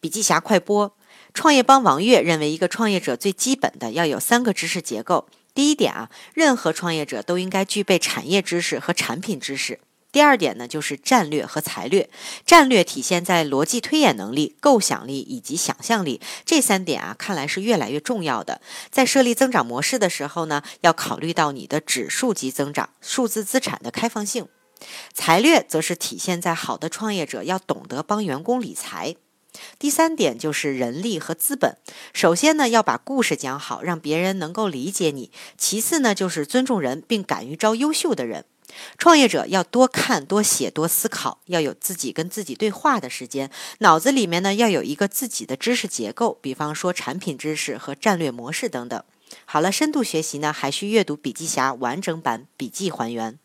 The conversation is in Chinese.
笔记侠快播，创业帮王悦认为，一个创业者最基本的要有三个知识结构。第一点啊，任何创业者都应该具备产业知识和产品知识。第二点呢，就是战略和财略。战略体现在逻辑推演能力、构想力以及想象力这三点啊，看来是越来越重要的。在设立增长模式的时候呢，要考虑到你的指数级增长、数字资产的开放性。财略则是体现在好的创业者要懂得帮员工理财。第三点就是人力和资本。首先呢，要把故事讲好，让别人能够理解你；其次呢，就是尊重人，并敢于招优秀的人。创业者要多看、多写、多思考，要有自己跟自己对话的时间。脑子里面呢，要有一个自己的知识结构，比方说产品知识和战略模式等等。好了，深度学习呢，还需阅读笔记侠完整版笔记还原。